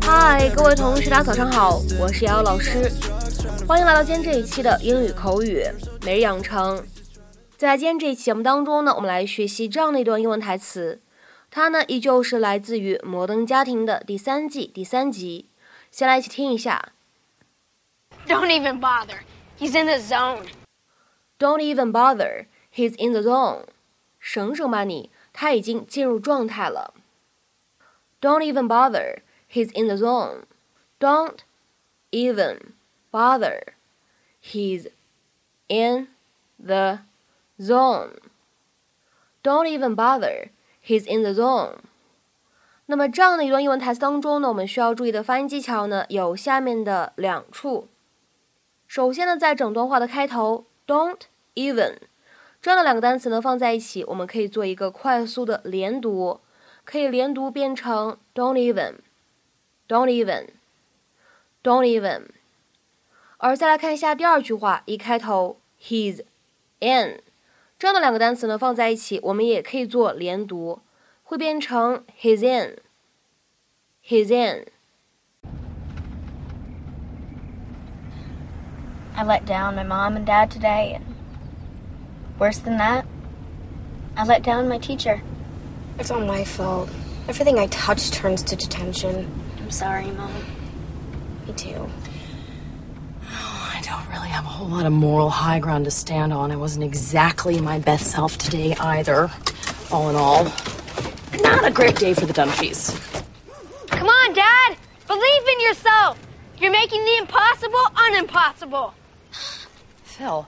嗨，各位同学，大家早上好，我是瑶瑶老师，欢迎来到今天这一期的英语口语每日养成。在今天这一期节目当中呢，我们来学习这样的一段英文台词，它呢依旧是来自于《摩登家庭》的第三季第三集。先来一起听一下。Don't even bother. He's in the zone. Don't even bother. He's in the zone. 省省吧你，他已经进入状态了。Don't even bother. He's in the zone. Don't even bother. He's in the zone. Don't even bother. He's in the zone. 那么这样的一段英文台词当中呢，我们需要注意的发音技巧呢，有下面的两处。首先呢，在整段话的开头，don't even 这样的两个单词呢放在一起，我们可以做一个快速的连读，可以连读变成 don't even，don't even，don't even。而再来看一下第二句话，一开头 he's in 这样的两个单词呢放在一起，我们也可以做连读，会变成 he's in，he's in。I let down my mom and dad today, and worse than that, I let down my teacher. It's all my fault. Everything I touch turns to detention. I'm sorry, Mom. Me too. Oh, I don't really have a whole lot of moral high ground to stand on. I wasn't exactly my best self today either. All in all, not a great day for the Dunphies. Come on, Dad! Believe in yourself! You're making the impossible unimpossible! Phil.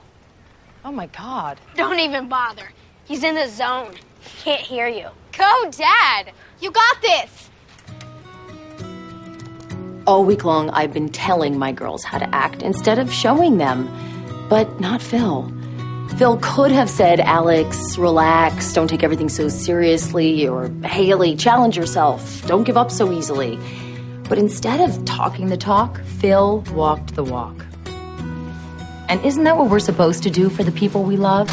Oh my god. Don't even bother. He's in the zone. He can't hear you. Go, Dad! You got this! All week long, I've been telling my girls how to act instead of showing them. But not Phil. Phil could have said, Alex, relax, don't take everything so seriously, or Haley, challenge yourself, don't give up so easily. But instead of talking the talk, Phil walked the walk. And isn't that what we're supposed to do for the people we love?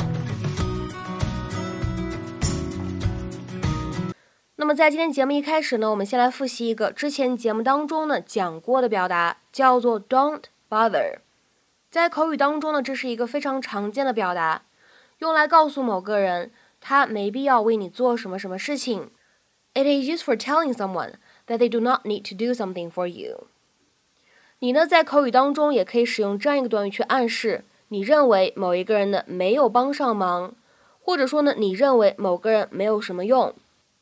那么在今天节目一开始呢，我们先来复习一个之前节目当中呢讲过的表达，叫做 "Don't bother"。在口语当中呢，这是一个非常常见的表达，用来告诉某个人他没必要为你做什么什么事情。It is used for telling someone that they do not need to do something for you. 你呢，在口语当中也可以使用这样一个短语去暗示你认为某一个人呢没有帮上忙，或者说呢，你认为某个人没有什么用。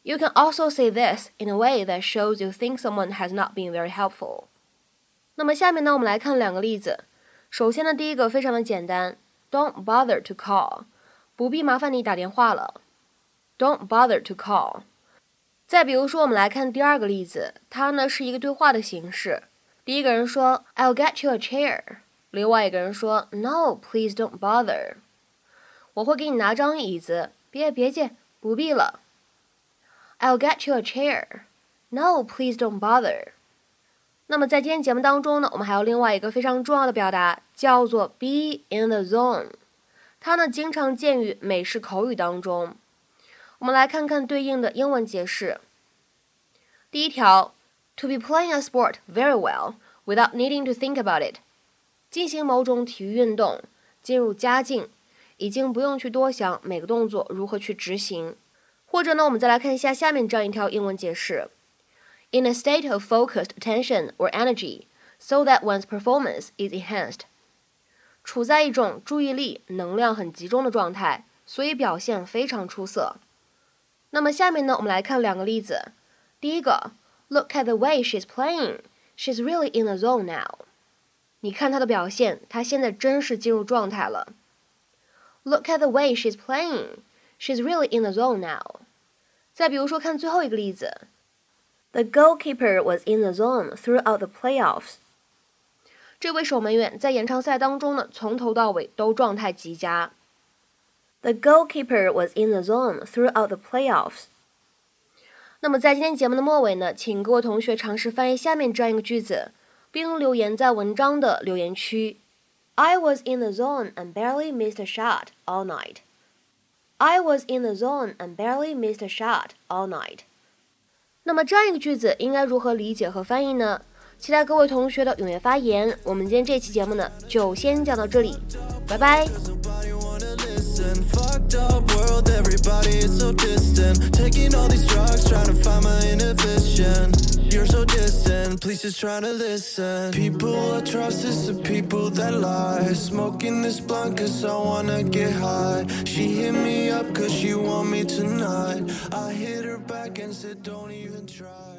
You can also say this in a way that shows you think someone has not been very helpful. 那么下面呢，我们来看两个例子。首先呢，第一个非常的简单，Don't bother to call，不必麻烦你打电话了。Don't bother to call。再比如说，我们来看第二个例子，它呢是一个对话的形式。第一个人说，I'll get you a chair。另外一个人说，No，please don't bother。我会给你拿张椅子，别别介，不必了。I'll get you a chair。No，please don't bother。那么在今天节目当中呢，我们还有另外一个非常重要的表达，叫做 be in the zone。它呢经常见于美式口语当中。我们来看看对应的英文解释。第一条。To be playing a sport very well without needing to think about it，进行某种体育运动，进入佳境，已经不用去多想每个动作如何去执行。或者呢，我们再来看一下下面这样一条英文解释：In a state of focused attention or energy, so that one's performance is enhanced。处在一种注意力、能量很集中的状态，所以表现非常出色。那么下面呢，我们来看两个例子。第一个。Look at the way she's playing. She's really in the zone now. 你看她的表现，她现在真是进入状态了。Look at the way she's playing. She's really in the zone now. 再比如说，看最后一个例子。The goalkeeper was in the zone throughout the playoffs. 这位守门员在延长赛当中呢，从头到尾都状态极佳。The goalkeeper was in the zone throughout the playoffs. 那么在今天节目的末尾呢，请各位同学尝试翻译下面这样一个句子，并留言在文章的留言区。I was in the zone and barely missed a shot all night. I was in the zone and barely missed a shot all night。那么这样一个句子应该如何理解和翻译呢？期待各位同学的踊跃发言。我们今天这期节目呢，就先讲到这里，拜拜。Fucked up world, everybody is so distant. Taking all these drugs, please just try to listen. People I trust is the people that lie. Smoking this blunt cause I wanna get high. She hit me up cause she want me tonight. I hit her back and said, don't even try.